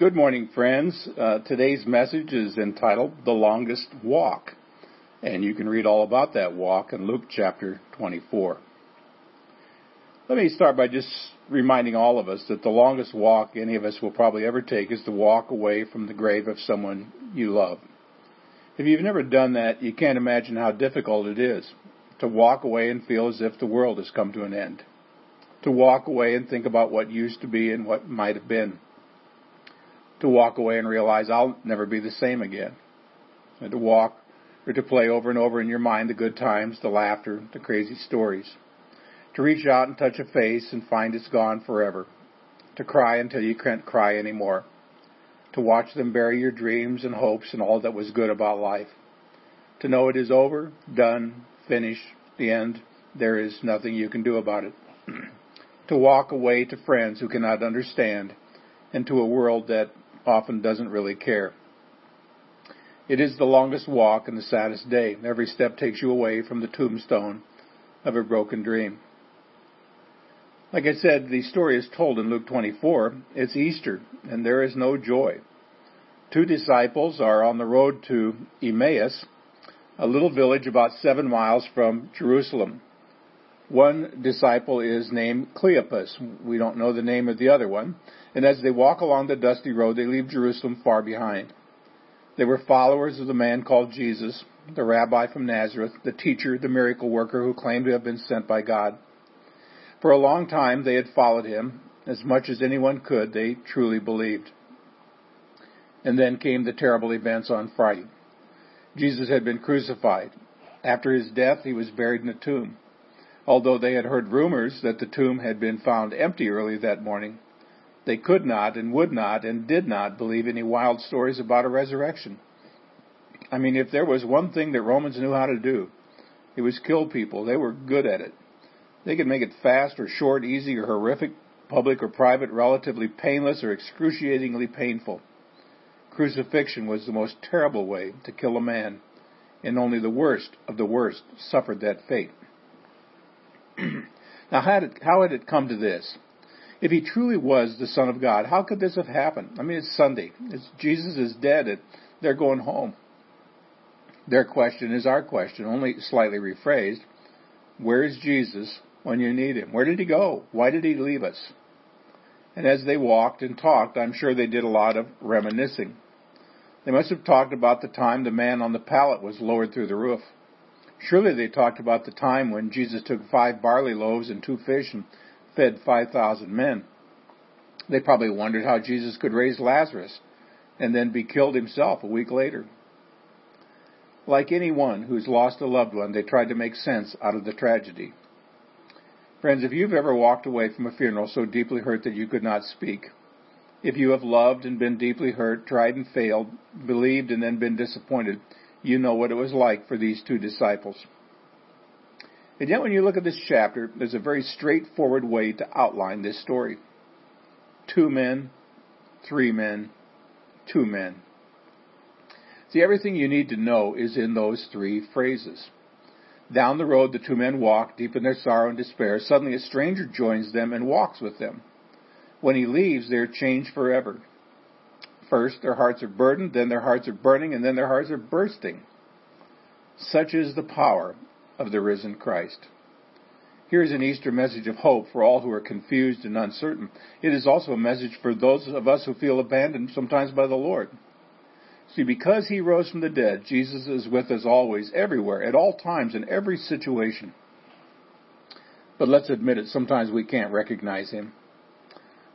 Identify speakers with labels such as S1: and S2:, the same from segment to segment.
S1: Good morning, friends. Uh, today's message is entitled The Longest Walk, and you can read all about that walk in Luke chapter 24. Let me start by just reminding all of us that the longest walk any of us will probably ever take is to walk away from the grave of someone you love. If you've never done that, you can't imagine how difficult it is to walk away and feel as if the world has come to an end. To walk away and think about what used to be and what might have been to walk away and realize I'll never be the same again. And to walk or to play over and over in your mind the good times, the laughter, the crazy stories. To reach out and touch a face and find it's gone forever. To cry until you can't cry anymore. To watch them bury your dreams and hopes and all that was good about life. To know it is over, done, finished, the end, there is nothing you can do about it. to walk away to friends who cannot understand and to a world that often doesn't really care. It is the longest walk and the saddest day. Every step takes you away from the tombstone of a broken dream. Like I said, the story is told in Luke 24. It's Easter, and there is no joy. Two disciples are on the road to Emmaus, a little village about seven miles from Jerusalem. One disciple is named Cleopas. We don't know the name of the other one. And as they walk along the dusty road, they leave Jerusalem far behind. They were followers of the man called Jesus, the rabbi from Nazareth, the teacher, the miracle worker who claimed to have been sent by God. For a long time they had followed him. As much as anyone could, they truly believed. And then came the terrible events on Friday. Jesus had been crucified. After his death, he was buried in a tomb. Although they had heard rumors that the tomb had been found empty early that morning, they could not and would not and did not believe any wild stories about a resurrection. I mean, if there was one thing that Romans knew how to do, it was kill people. They were good at it. They could make it fast or short, easy or horrific, public or private, relatively painless or excruciatingly painful. Crucifixion was the most terrible way to kill a man, and only the worst of the worst suffered that fate. now, how, did, how had it come to this? If he truly was the Son of God, how could this have happened? I mean, it's Sunday. It's, Jesus is dead. And they're going home. Their question is our question, only slightly rephrased. Where is Jesus when you need him? Where did he go? Why did he leave us? And as they walked and talked, I'm sure they did a lot of reminiscing. They must have talked about the time the man on the pallet was lowered through the roof. Surely they talked about the time when Jesus took five barley loaves and two fish and fed 5,000 men. They probably wondered how Jesus could raise Lazarus and then be killed himself a week later. Like anyone who's lost a loved one, they tried to make sense out of the tragedy. Friends, if you've ever walked away from a funeral so deeply hurt that you could not speak, if you have loved and been deeply hurt, tried and failed, believed and then been disappointed, you know what it was like for these two disciples. And yet, when you look at this chapter, there's a very straightforward way to outline this story two men, three men, two men. See, everything you need to know is in those three phrases. Down the road, the two men walk, deep in their sorrow and despair. Suddenly, a stranger joins them and walks with them. When he leaves, they're changed forever. First, their hearts are burdened, then their hearts are burning, and then their hearts are bursting. Such is the power of the risen Christ. Here is an Easter message of hope for all who are confused and uncertain. It is also a message for those of us who feel abandoned sometimes by the Lord. See, because he rose from the dead, Jesus is with us always, everywhere, at all times, in every situation. But let's admit it, sometimes we can't recognize him.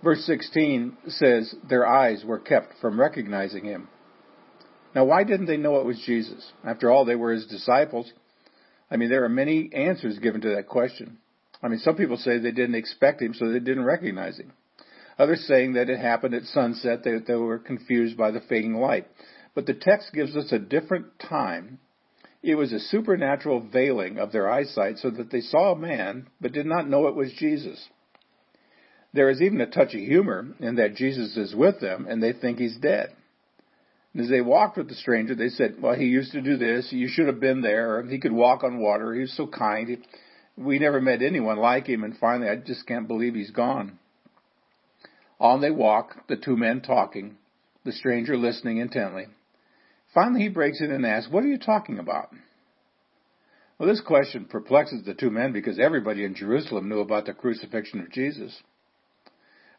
S1: Verse 16 says, Their eyes were kept from recognizing him. Now, why didn't they know it was Jesus? After all, they were his disciples. I mean, there are many answers given to that question. I mean, some people say they didn't expect him, so they didn't recognize him. Others saying that it happened at sunset, that they were confused by the fading light. But the text gives us a different time. It was a supernatural veiling of their eyesight so that they saw a man, but did not know it was Jesus. There is even a touch of humor in that Jesus is with them and they think he's dead. And as they walked with the stranger, they said, Well, he used to do this. You should have been there. He could walk on water. He was so kind. We never met anyone like him. And finally, I just can't believe he's gone. On they walk, the two men talking, the stranger listening intently. Finally, he breaks in and asks, What are you talking about? Well, this question perplexes the two men because everybody in Jerusalem knew about the crucifixion of Jesus.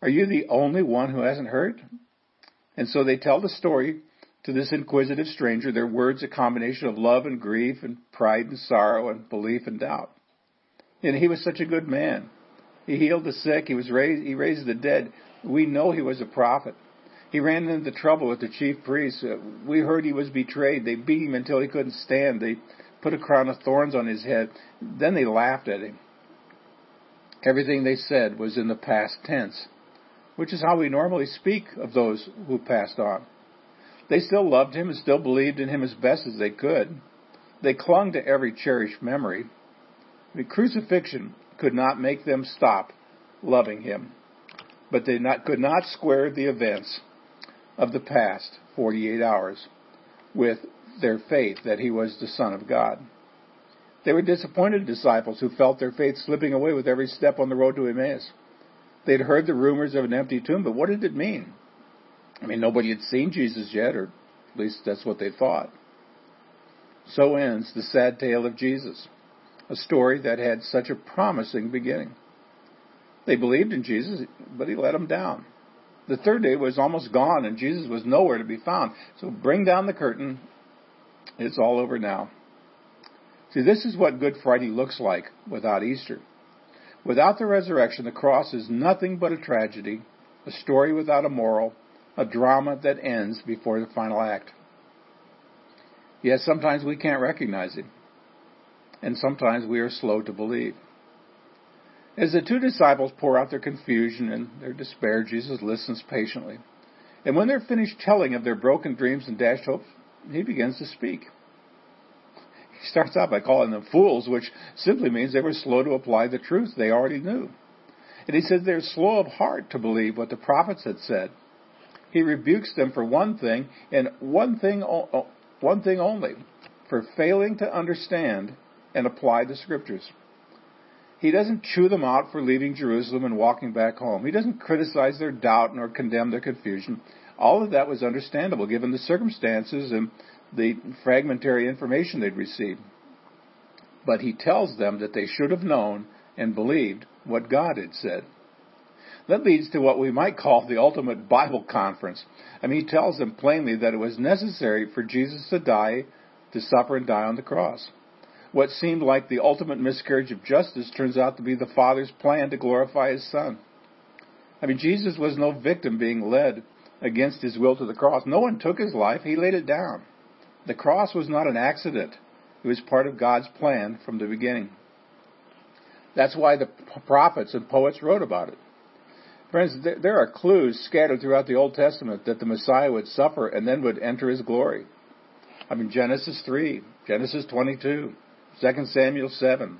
S1: Are you the only one who hasn't heard? And so they tell the story to this inquisitive stranger, their words a combination of love and grief and pride and sorrow and belief and doubt. And he was such a good man. He healed the sick. He was raised, he raised the dead. We know he was a prophet. He ran into trouble with the chief priests. Uh, we heard he was betrayed. They beat him until he couldn't stand. They put a crown of thorns on his head. Then they laughed at him. Everything they said was in the past tense, which is how we normally speak of those who passed on. They still loved him and still believed in him as best as they could. They clung to every cherished memory. The crucifixion could not make them stop loving him, but they not, could not square the events of the past 48 hours with their faith that he was the Son of God. They were disappointed disciples who felt their faith slipping away with every step on the road to Emmaus. They'd heard the rumors of an empty tomb, but what did it mean? I mean, nobody had seen Jesus yet, or at least that's what they thought. So ends the sad tale of Jesus, a story that had such a promising beginning. They believed in Jesus, but he let them down. The third day was almost gone, and Jesus was nowhere to be found. So bring down the curtain it's all over now. See, this is what Good Friday looks like without Easter. Without the resurrection, the cross is nothing but a tragedy, a story without a moral, a drama that ends before the final act. Yes, sometimes we can't recognize it, and sometimes we are slow to believe. As the two disciples pour out their confusion and their despair, Jesus listens patiently. And when they're finished telling of their broken dreams and dashed hopes, he begins to speak. He starts out by calling them fools, which simply means they were slow to apply the truth they already knew. And he says they're slow of heart to believe what the prophets had said. He rebukes them for one thing, and one thing, one thing only, for failing to understand and apply the scriptures. He doesn't chew them out for leaving Jerusalem and walking back home. He doesn't criticize their doubt nor condemn their confusion. All of that was understandable given the circumstances and the fragmentary information they'd received. But he tells them that they should have known and believed what God had said. That leads to what we might call the ultimate Bible conference. I mean, he tells them plainly that it was necessary for Jesus to die, to suffer and die on the cross. What seemed like the ultimate miscarriage of justice turns out to be the Father's plan to glorify His Son. I mean, Jesus was no victim being led against his will to the cross. No one took his life, he laid it down. The cross was not an accident, it was part of God's plan from the beginning. That's why the prophets and poets wrote about it. Friends, there are clues scattered throughout the Old Testament that the Messiah would suffer and then would enter his glory. I mean, Genesis 3, Genesis 22, 2 Samuel 7,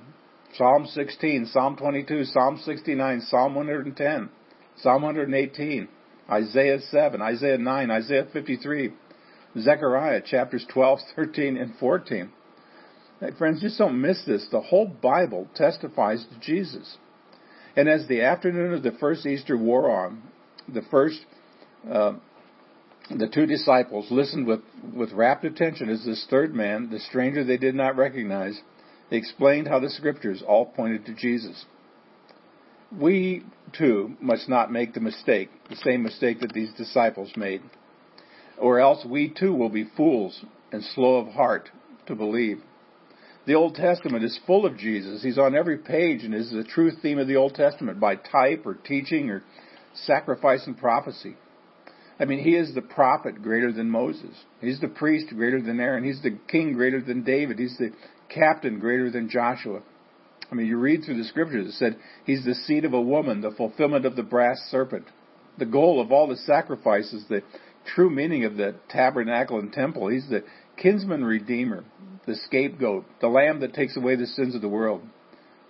S1: Psalm 16, Psalm 22, Psalm 69, Psalm 110, Psalm 118, Isaiah 7, Isaiah 9, Isaiah 53, Zechariah chapters 12, 13, and 14. Hey, friends, just don't miss this. The whole Bible testifies to Jesus. And as the afternoon of the first Easter wore on, the first, uh, the two disciples listened with, with rapt attention as this third man, the stranger they did not recognize, explained how the scriptures all pointed to Jesus we too must not make the mistake, the same mistake that these disciples made, or else we too will be fools and slow of heart to believe. The Old Testament is full of Jesus. He's on every page and is the true theme of the Old Testament by type or teaching or sacrifice and prophecy. I mean, he is the prophet greater than Moses. He's the priest greater than Aaron. He's the king greater than David. He's the captain greater than Joshua. I mean, you read through the scriptures, it said he's the seed of a woman, the fulfillment of the brass serpent. The goal of all the sacrifices, the true meaning of the tabernacle and temple. He's the kinsman redeemer, the scapegoat, the lamb that takes away the sins of the world.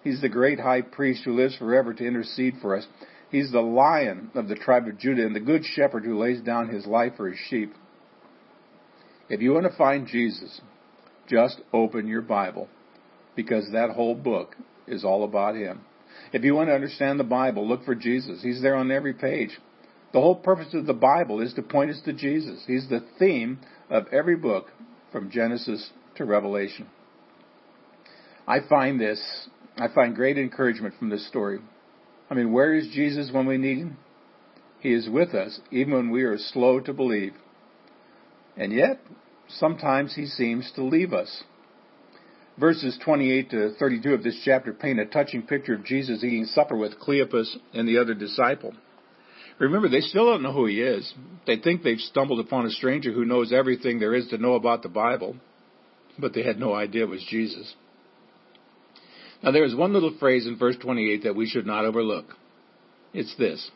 S1: He's the great high priest who lives forever to intercede for us. He's the lion of the tribe of Judah and the good shepherd who lays down his life for his sheep. If you want to find Jesus, just open your Bible because that whole book is all about Him. If you want to understand the Bible, look for Jesus. He's there on every page. The whole purpose of the Bible is to point us to Jesus. He's the theme of every book from Genesis to Revelation. I find this, I find great encouragement from this story. I mean, where is Jesus when we need him? He is with us, even when we are slow to believe. And yet, sometimes he seems to leave us. Verses 28 to 32 of this chapter paint a touching picture of Jesus eating supper with Cleopas and the other disciple. Remember, they still don't know who he is. They think they've stumbled upon a stranger who knows everything there is to know about the Bible, but they had no idea it was Jesus. Now, there is one little phrase in verse 28 that we should not overlook. It's this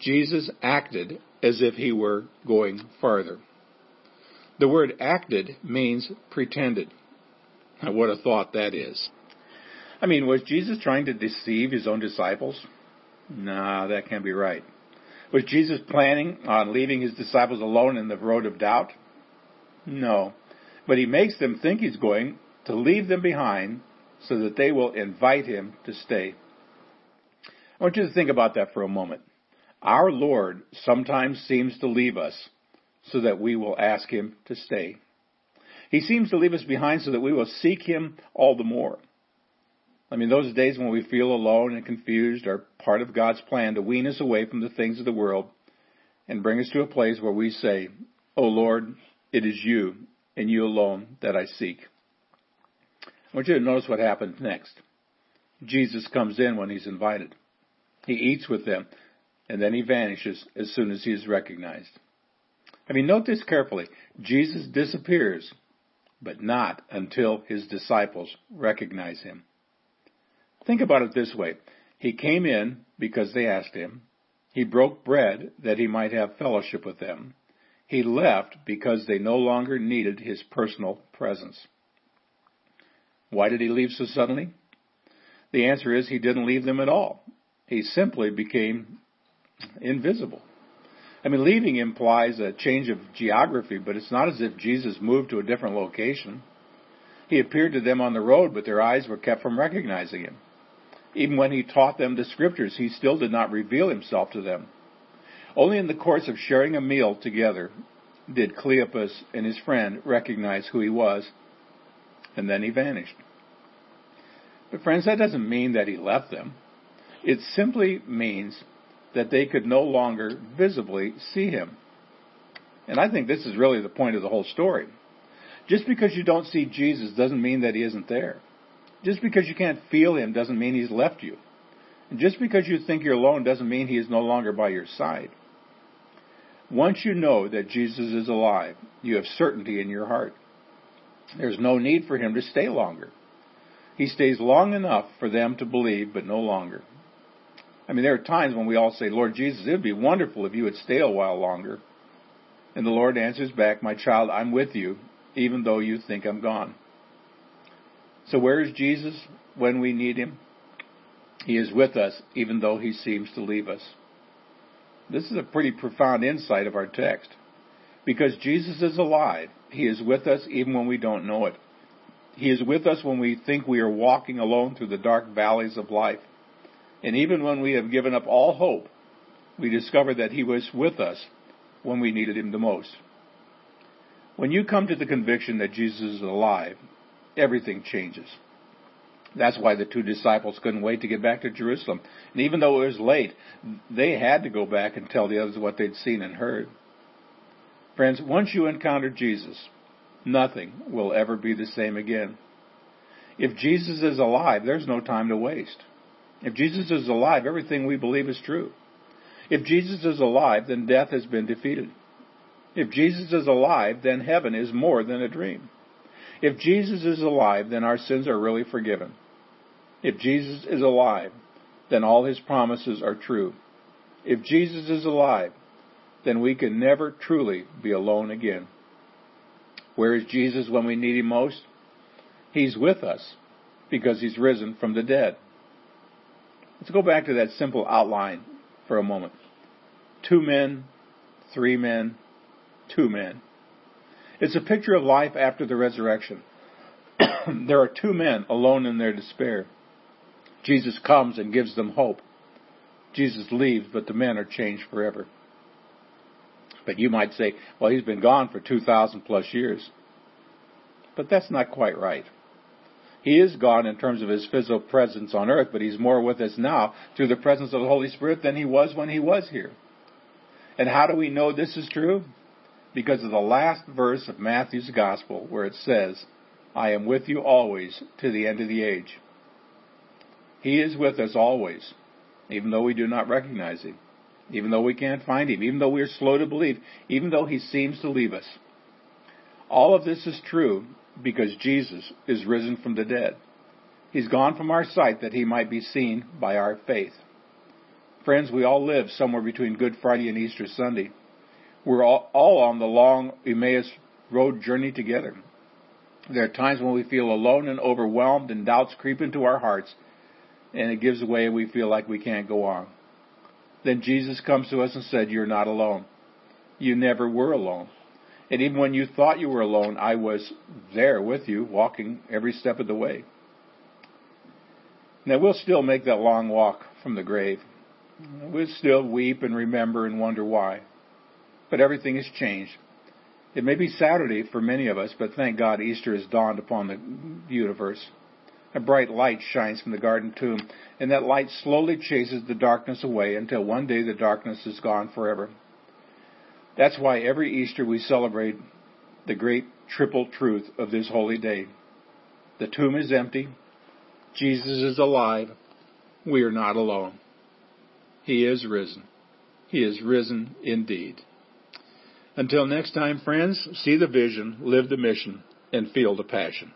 S1: Jesus acted as if he were going farther. The word acted means pretended. Now, what a thought that is. I mean, was Jesus trying to deceive his own disciples? Nah, that can't be right. Was Jesus planning on leaving his disciples alone in the road of doubt? No. But he makes them think he's going to leave them behind so that they will invite him to stay. I want you to think about that for a moment. Our Lord sometimes seems to leave us so that we will ask him to stay. He seems to leave us behind so that we will seek him all the more. I mean, those days when we feel alone and confused are part of God's plan to wean us away from the things of the world and bring us to a place where we say, Oh Lord, it is you and you alone that I seek. I want you to notice what happens next. Jesus comes in when he's invited. He eats with them, and then he vanishes as soon as he is recognized. I mean, note this carefully. Jesus disappears, but not until his disciples recognize him. Think about it this way. He came in because they asked him. He broke bread that he might have fellowship with them. He left because they no longer needed his personal presence. Why did he leave so suddenly? The answer is he didn't leave them at all. He simply became invisible. I mean, leaving implies a change of geography, but it's not as if Jesus moved to a different location. He appeared to them on the road, but their eyes were kept from recognizing him. Even when he taught them the scriptures, he still did not reveal himself to them. Only in the course of sharing a meal together did Cleopas and his friend recognize who he was, and then he vanished. But friends, that doesn't mean that he left them. It simply means that they could no longer visibly see him. And I think this is really the point of the whole story. Just because you don't see Jesus doesn't mean that he isn't there. Just because you can't feel him doesn't mean he's left you. And just because you think you're alone doesn't mean he is no longer by your side. Once you know that Jesus is alive, you have certainty in your heart. There's no need for him to stay longer. He stays long enough for them to believe, but no longer. I mean, there are times when we all say, Lord Jesus, it would be wonderful if you would stay a while longer. And the Lord answers back, My child, I'm with you, even though you think I'm gone. So where is Jesus when we need him? He is with us, even though he seems to leave us. This is a pretty profound insight of our text. Because Jesus is alive, he is with us even when we don't know it. He is with us when we think we are walking alone through the dark valleys of life. And even when we have given up all hope, we discover that He was with us when we needed Him the most. When you come to the conviction that Jesus is alive, everything changes. That's why the two disciples couldn't wait to get back to Jerusalem. And even though it was late, they had to go back and tell the others what they'd seen and heard. Friends, once you encounter Jesus, nothing will ever be the same again. If Jesus is alive, there's no time to waste. If Jesus is alive, everything we believe is true. If Jesus is alive, then death has been defeated. If Jesus is alive, then heaven is more than a dream. If Jesus is alive, then our sins are really forgiven. If Jesus is alive, then all his promises are true. If Jesus is alive, then we can never truly be alone again. Where is Jesus when we need him most? He's with us because he's risen from the dead. Let's go back to that simple outline for a moment. Two men, three men, two men. It's a picture of life after the resurrection. there are two men alone in their despair. Jesus comes and gives them hope. Jesus leaves, but the men are changed forever. But you might say, well, he's been gone for 2,000 plus years. But that's not quite right. He is gone in terms of his physical presence on earth, but he's more with us now through the presence of the Holy Spirit than he was when he was here. And how do we know this is true? Because of the last verse of Matthew's Gospel where it says, I am with you always to the end of the age. He is with us always, even though we do not recognize him, even though we can't find him, even though we are slow to believe, even though he seems to leave us. All of this is true because Jesus is risen from the dead. He's gone from our sight that he might be seen by our faith. Friends, we all live somewhere between Good Friday and Easter Sunday. We're all, all on the long Emmaus road journey together. There are times when we feel alone and overwhelmed and doubts creep into our hearts and it gives way and we feel like we can't go on. Then Jesus comes to us and said, you're not alone. You never were alone. And even when you thought you were alone, I was there with you, walking every step of the way. Now we'll still make that long walk from the grave. We'll still weep and remember and wonder why. But everything has changed. It may be Saturday for many of us, but thank God Easter has dawned upon the universe. A bright light shines from the garden tomb, and that light slowly chases the darkness away until one day the darkness is gone forever. That's why every Easter we celebrate the great triple truth of this holy day. The tomb is empty. Jesus is alive. We are not alone. He is risen. He is risen indeed. Until next time, friends, see the vision, live the mission, and feel the passion.